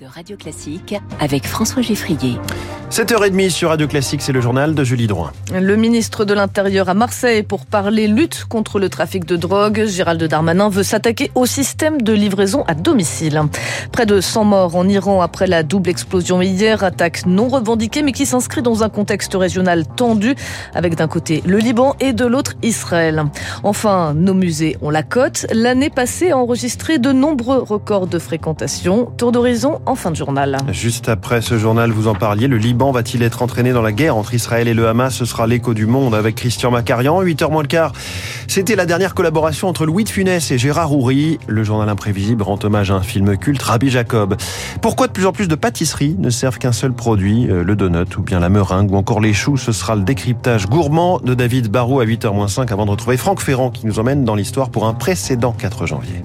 de Radio Classique avec François Geffrier. 7h30 sur Radio Classique, c'est le journal de Julie Drouin. Le ministre de l'Intérieur à Marseille pour parler lutte contre le trafic de drogue. Gérald Darmanin veut s'attaquer au système de livraison à domicile. Près de 100 morts en Iran après la double explosion hier, attaque non revendiquée mais qui s'inscrit dans un contexte régional tendu avec d'un côté le Liban et de l'autre Israël. Enfin, nos musées ont la cote. L'année passée a enregistré de nombreux records de fréquentation. Tour d'horizon en fin de journal. Juste après ce journal, vous en parliez, le Liban va-t-il être entraîné dans la guerre entre Israël et le Hamas? Ce sera l'écho du monde avec Christian Macarian. 8h moins le quart, c'était la dernière collaboration entre Louis de Funès et Gérard Houry. Le journal imprévisible rend hommage à un film culte, Rabbi Jacob. Pourquoi de plus en plus de pâtisseries ne servent qu'un seul produit, euh, le donut ou bien la meringue ou encore les choux? Ce sera le décryptage gourmand de David Barrault à 8h moins 5 avant de retrouver Franck Ferrand qui nous emmène dans l'histoire pour un précédent 4 janvier.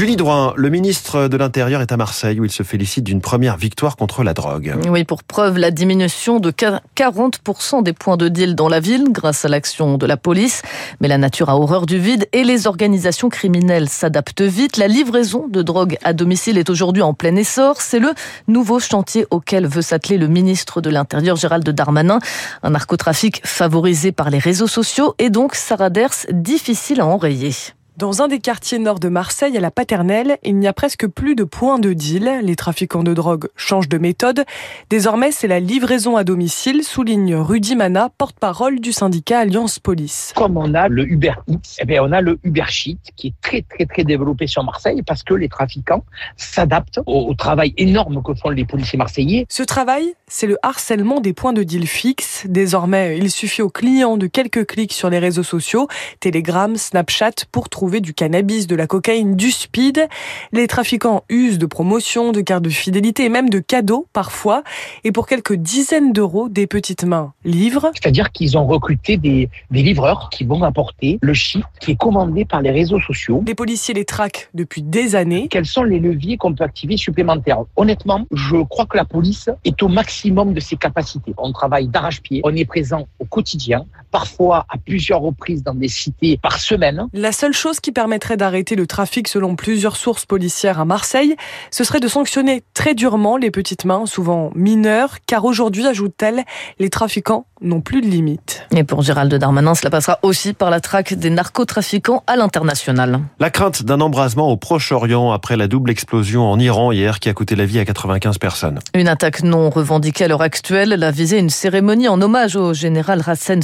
Julie Drouin, le ministre de l'Intérieur est à Marseille où il se félicite d'une première victoire contre la drogue. Oui, pour preuve, la diminution de 40% des points de deal dans la ville grâce à l'action de la police. Mais la nature a horreur du vide et les organisations criminelles s'adaptent vite. La livraison de drogue à domicile est aujourd'hui en plein essor. C'est le nouveau chantier auquel veut s'atteler le ministre de l'Intérieur Gérald Darmanin. Un narcotrafic favorisé par les réseaux sociaux et donc Sarah Ders difficile à enrayer. Dans un des quartiers nord de Marseille, à la Paternelle, il n'y a presque plus de points de deal. Les trafiquants de drogue changent de méthode. Désormais, c'est la livraison à domicile, souligne Rudy Mana, porte-parole du syndicat Alliance Police. Comme on a le Uber Eats, eh bien on a le Uber Sheet qui est très très très développé sur Marseille parce que les trafiquants s'adaptent au, au travail énorme que font les policiers marseillais. Ce travail, c'est le harcèlement des points de deal fixes. Désormais, il suffit aux clients de quelques clics sur les réseaux sociaux, Telegram, Snapchat, pour trouver du cannabis, de la cocaïne, du speed. Les trafiquants usent de promotions, de cartes de fidélité et même de cadeaux parfois. Et pour quelques dizaines d'euros, des petites mains livrent. C'est-à-dire qu'ils ont recruté des, des livreurs qui vont apporter le shit qui est commandé par les réseaux sociaux. Les policiers les traquent depuis des années. Quels sont les leviers qu'on peut activer supplémentaires? Honnêtement, je crois que la police est au maximum de ses capacités. On travaille d'arrache-pied, on est présent au quotidien, parfois à plusieurs reprises dans des cités par semaine. La seule chose qui permettrait d'arrêter le trafic selon plusieurs sources policières à Marseille, ce serait de sanctionner très durement les petites mains, souvent mineures, car aujourd'hui, ajoute-t-elle, les trafiquants n'ont plus de limites. Et pour Gérald Darmanin, cela passera aussi par la traque des narcotrafiquants à l'international. La crainte d'un embrasement au Proche-Orient après la double explosion en Iran hier qui a coûté la vie à 95 personnes. Une attaque non revendiquée à l'heure actuelle, elle a visé une cérémonie en hommage au général Hassan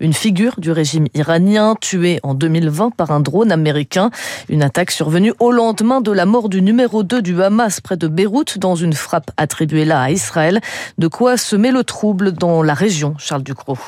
Une figure du régime iranien tué en 2020 par un drone américain. Une attaque survenue au lendemain de la mort du numéro 2 du Hamas près de Beyrouth dans une frappe attribuée là à Israël. De quoi semer le trouble dans la région, Charles Ducrot.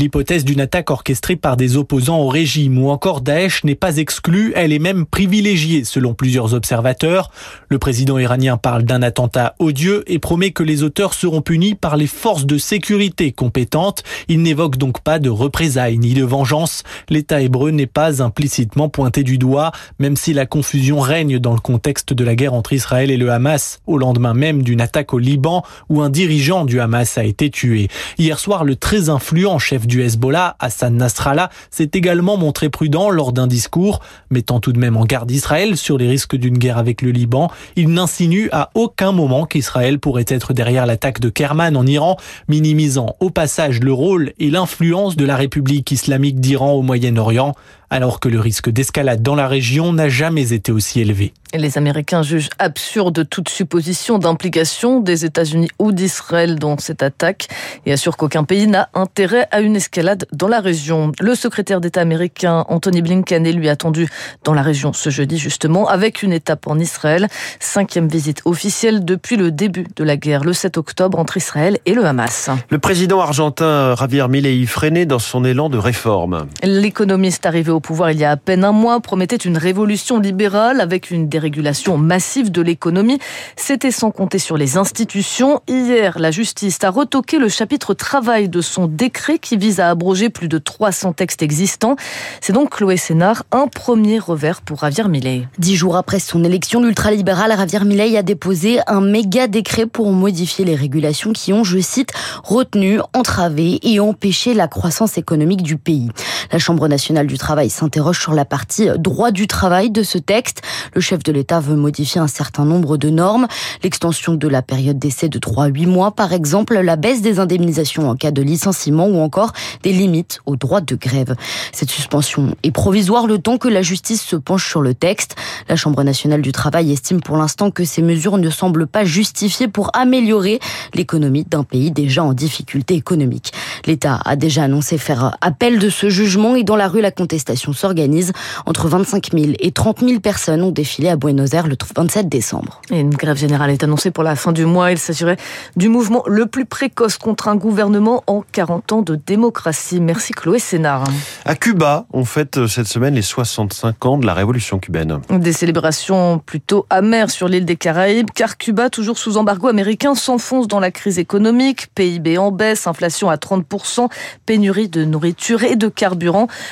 L'hypothèse d'une attaque orchestrée par des opposants au régime ou encore Daesh n'est pas exclue, elle est même privilégiée selon plusieurs observateurs. Le président iranien parle d'un attentat odieux et promet que les auteurs seront punis par les forces de sécurité compétentes. Il n'évoque donc pas de représailles ni de vengeance. L'État hébreu n'est pas implicitement pointé du doigt, même si la confusion règne dans le contexte de la guerre entre Israël et le Hamas, au lendemain même d'une attaque au Liban où un dirigeant du Hamas a été tué. Hier soir, le très influent chef du Hezbollah, Hassan Nasrallah, s'est également montré prudent lors d'un discours, mettant tout de même en garde Israël sur les risques d'une guerre avec le Liban. Il n'insinue à aucun moment qu'Israël pourrait être derrière l'attaque de Kerman en Iran, minimisant au passage le rôle et l'influence de la République islamique d'Iran au Moyen-Orient alors que le risque d'escalade dans la région n'a jamais été aussi élevé. Les Américains jugent absurde toute supposition d'implication des États-Unis ou d'Israël dans cette attaque et assurent qu'aucun pays n'a intérêt à une escalade dans la région. Le secrétaire d'État américain Anthony Blinken est lui attendu dans la région ce jeudi justement avec une étape en Israël. Cinquième visite officielle depuis le début de la guerre le 7 octobre entre Israël et le Hamas. Le président argentin Javier Milei freiné dans son élan de réforme. L'économiste arrivé au pouvoir il y a à peine un mois promettait une révolution libérale avec une dérégulation massive de l'économie. C'était sans compter sur les institutions. Hier, la justice a retoqué le chapitre travail de son décret qui vise à abroger plus de 300 textes existants. C'est donc Chloé Sénard, un premier revers pour Javier Milei. Dix jours après son élection, l'ultralibéral Javier Milei a déposé un méga décret pour modifier les régulations qui ont, je cite, retenu, entravé et empêché la croissance économique du pays. La Chambre nationale du travail il s'interroge sur la partie droit du travail de ce texte. Le chef de l'État veut modifier un certain nombre de normes. L'extension de la période d'essai de 3 à 8 mois, par exemple, la baisse des indemnisations en cas de licenciement ou encore des limites au droit de grève. Cette suspension est provisoire le temps que la justice se penche sur le texte. La Chambre nationale du travail estime pour l'instant que ces mesures ne semblent pas justifiées pour améliorer l'économie d'un pays déjà en difficulté économique. L'État a déjà annoncé faire appel de ce jugement et dans la rue, la contestation s'organise. Entre 25 000 et 30 000 personnes ont défilé à Buenos Aires le 27 décembre. Et une grève générale est annoncée pour la fin du mois. Il s'agirait du mouvement le plus précoce contre un gouvernement en 40 ans de démocratie. Merci Chloé Sénard. À Cuba, on fête cette semaine les 65 ans de la révolution cubaine. Des célébrations plutôt amères sur l'île des Caraïbes, car Cuba, toujours sous embargo américain, s'enfonce dans la crise économique. PIB en baisse, inflation à 30%, pénurie de nourriture et de carburant.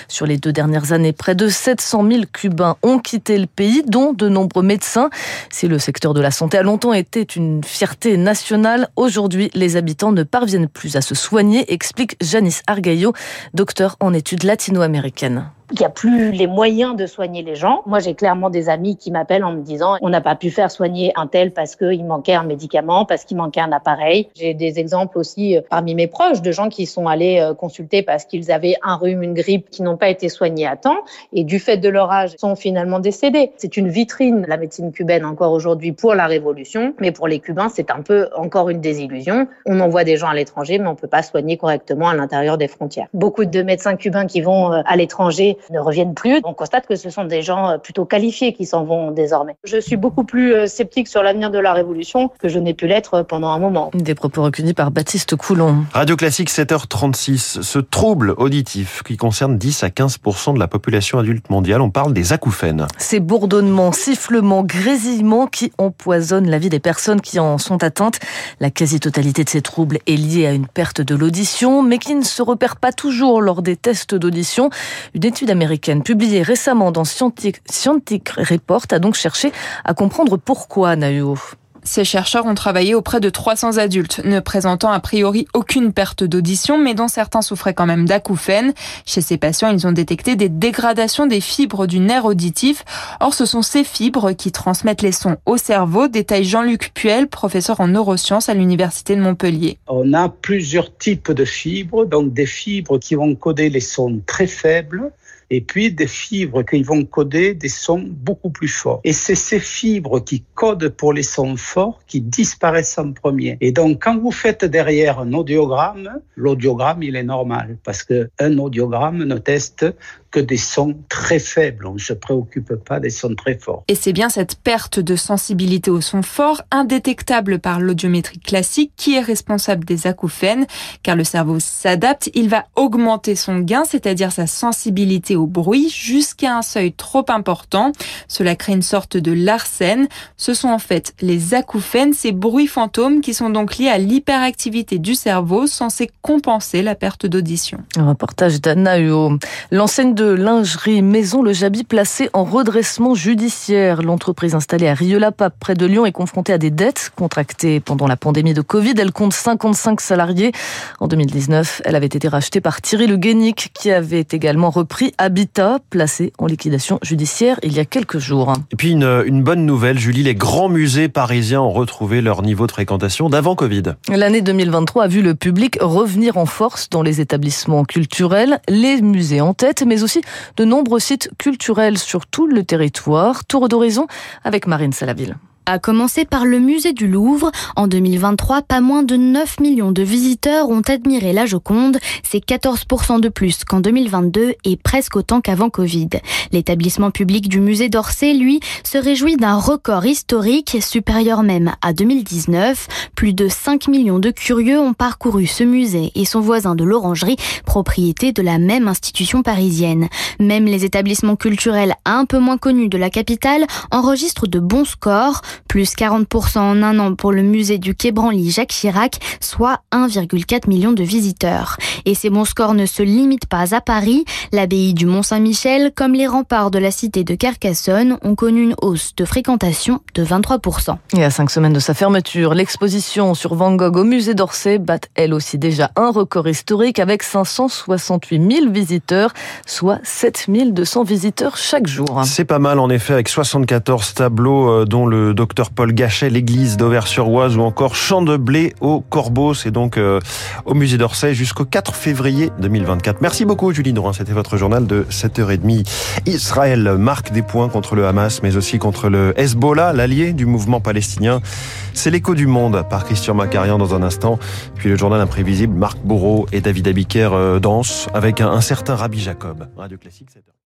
Sur les deux dernières années, près de 700 000 Cubains ont quitté le pays, dont de nombreux médecins. Si le secteur de la santé a longtemps été une fierté nationale, aujourd'hui, les habitants ne parviennent plus à se soigner, explique Janice Argaillot, docteur en études latino-américaines. Il n'y a plus les moyens de soigner les gens. Moi, j'ai clairement des amis qui m'appellent en me disant on n'a pas pu faire soigner un tel parce qu'il manquait un médicament, parce qu'il manquait un appareil. J'ai des exemples aussi euh, parmi mes proches de gens qui sont allés euh, consulter parce qu'ils avaient un rhume, une grippe, qui n'ont pas été soignés à temps et du fait de leur âge sont finalement décédés. C'est une vitrine, la médecine cubaine encore aujourd'hui pour la révolution, mais pour les Cubains, c'est un peu encore une désillusion. On envoie des gens à l'étranger, mais on peut pas soigner correctement à l'intérieur des frontières. Beaucoup de médecins cubains qui vont euh, à l'étranger ne reviennent plus. On constate que ce sont des gens euh, plutôt qualifiés qui s'en vont désormais. Je suis beaucoup plus euh, sceptique sur l'avenir de la Révolution que je n'ai pu l'être pendant un moment. Des propos recueillis par Baptiste Coulon. Radio Classique 7h36. Ce trouble auditif qui concerne 10 à 15% de la population adulte mondiale, on parle des acouphènes. Ces bourdonnements, sifflements, grésillements qui empoisonnent la vie des personnes qui en sont atteintes. La quasi-totalité de ces troubles est liée à une perte de l'audition, mais qui ne se repère pas toujours lors des tests d'audition. Une étude américaine publiée récemment dans Scientific, Report a donc cherché à comprendre pourquoi, Nayo. Ces chercheurs ont travaillé auprès de 300 adultes, ne présentant a priori aucune perte d'audition, mais dont certains souffraient quand même d'acouphènes. Chez ces patients, ils ont détecté des dégradations des fibres du nerf auditif. Or, ce sont ces fibres qui transmettent les sons au cerveau, détaille Jean-Luc Puel, professeur en neurosciences à l'Université de Montpellier. On a plusieurs types de fibres, donc des fibres qui vont coder les sons très faibles, et puis des fibres qui vont coder des sons beaucoup plus forts. Et c'est ces fibres qui codent pour les sons forts qui disparaissent en premier. Et donc, quand vous faites derrière un audiogramme, l'audiogramme, il est normal parce qu'un audiogramme ne teste que des sons très faibles. On ne se préoccupe pas des sons très forts. Et c'est bien cette perte de sensibilité aux sons forts, indétectable par l'audiométrie classique, qui est responsable des acouphènes, car le cerveau s'adapte, il va augmenter son gain, c'est-à-dire sa sensibilité au bruit, jusqu'à un seuil trop important. Cela crée une sorte de larcène. Ce sont en fait les acouphènes, ces bruits fantômes qui sont donc liés à l'hyperactivité du cerveau, censés compenser la perte d'audition. Un reportage d'Anna Huo. L'enseigne de lingerie Maison Le Jabi placée en redressement judiciaire. L'entreprise installée à Rieux-la-Pape, près de Lyon, est confrontée à des dettes contractées pendant la pandémie de Covid. Elle compte 55 salariés. En 2019, elle avait été rachetée par Thierry Le Guénic, qui avait également repris Habitat, placé en liquidation judiciaire il y a quelques jours. Et puis une, une bonne nouvelle, Julie, les grands musées parisiens ont retrouvé leur niveau de fréquentation d'avant Covid. L'année 2023 a vu le public revenir en force dans les établissements culturels, les musées en tête, mais aussi de nombreux sites culturels sur tout le territoire. Tour d'horizon avec Marine Salaville. À commencer par le musée du Louvre. En 2023, pas moins de 9 millions de visiteurs ont admiré la Joconde. C'est 14% de plus qu'en 2022 et presque autant qu'avant Covid. L'établissement public du musée d'Orsay, lui, se réjouit d'un record historique supérieur même à 2019. Plus de 5 millions de curieux ont parcouru ce musée et son voisin de l'Orangerie, propriété de la même institution parisienne. Même les établissements culturels un peu moins connus de la capitale enregistrent de bons scores. Plus 40% en un an pour le musée du Quai Branly Jacques Chirac, soit 1,4 million de visiteurs. Et ces bons scores ne se limitent pas à Paris. L'abbaye du Mont-Saint-Michel, comme les remparts de la cité de Carcassonne, ont connu une hausse de fréquentation de 23%. Et à cinq semaines de sa fermeture, l'exposition sur Van Gogh au musée d'Orsay bat elle aussi déjà un record historique avec 568 000 visiteurs, soit 7 200 visiteurs chaque jour. C'est pas mal en effet avec 74 tableaux euh, dont le docteur Paul Gachet, l'église d'Auvers-sur-Oise ou encore Champ de blé au Corbeau. C'est donc euh, au musée d'Orsay jusqu'au 4 février 2024. Merci beaucoup Julie Nourin, c'était votre journal de 7h30. Israël marque des points contre le Hamas mais aussi contre le Hezbollah, l'allié du mouvement palestinien. C'est l'écho du monde par Christian Macarian dans un instant. Puis le journal imprévisible, Marc Bourreau et David Abiker euh, dansent avec un, un certain Rabbi Jacob. Radio Classique 7h.